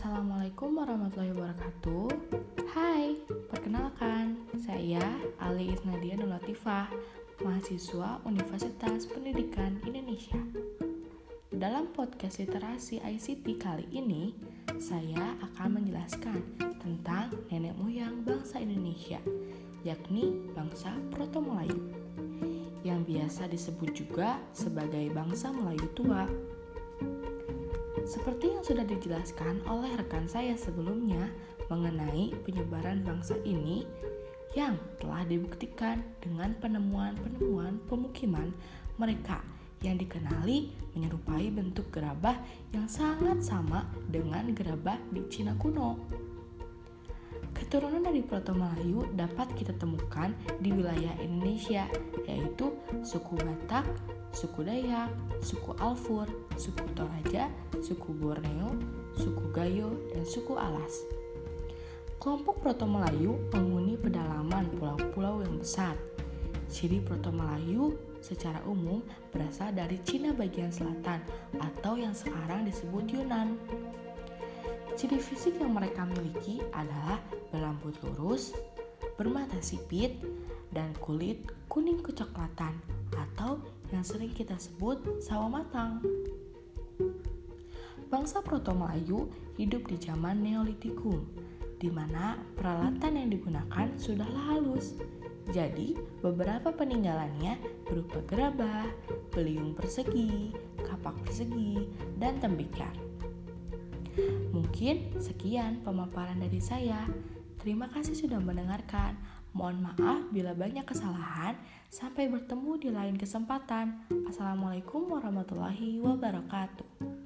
Assalamualaikum warahmatullahi wabarakatuh. Hai, perkenalkan Saya Ali Isnadia Nulatifah Mahasiswa Universitas Pendidikan Indonesia. Dalam podcast literasi ICT kali ini Saya akan menjelaskan tentang nenek moyang bangsa Indonesia Yakni bangsa Proto Melayu Yang biasa disebut juga sebagai bangsa Melayu Tua. Seperti yang sudah dijelaskan oleh rekan saya sebelumnya mengenai penyebaran bangsa ini yang telah dibuktikan dengan penemuan-penemuan pemukiman mereka yang dikenali menyerupai bentuk gerabah yang sangat sama dengan gerabah di Cina kuno. Keturunan dari Proto Melayu dapat kita temukan di wilayah Indonesia, yaitu suku Batak, suku Dayak, suku Alfur, suku Toraja, suku Borneo, suku Gayo, dan suku Alas. Kelompok Proto Melayu menghuni pedalaman pulau-pulau yang besar. Ciri Proto Melayu secara umum berasal dari Cina bagian selatan atau yang sekarang disebut Yunan. Ciri fisik yang mereka miliki adalah berambut lurus, bermata sipit, dan kulit kuning kecoklatan atau yang sering kita sebut sawo matang. Bangsa Proto Melayu hidup di zaman Neolitikum, di mana peralatan yang digunakan sudahlah halus. Jadi, beberapa peninggalannya berupa gerabah, beliung persegi, kapak persegi, dan tembikar. Mungkin sekian pemaparan dari saya. Terima kasih sudah mendengarkan. Mohon maaf bila banyak kesalahan. Sampai bertemu di lain kesempatan. Assalamualaikum warahmatullahi wabarakatuh.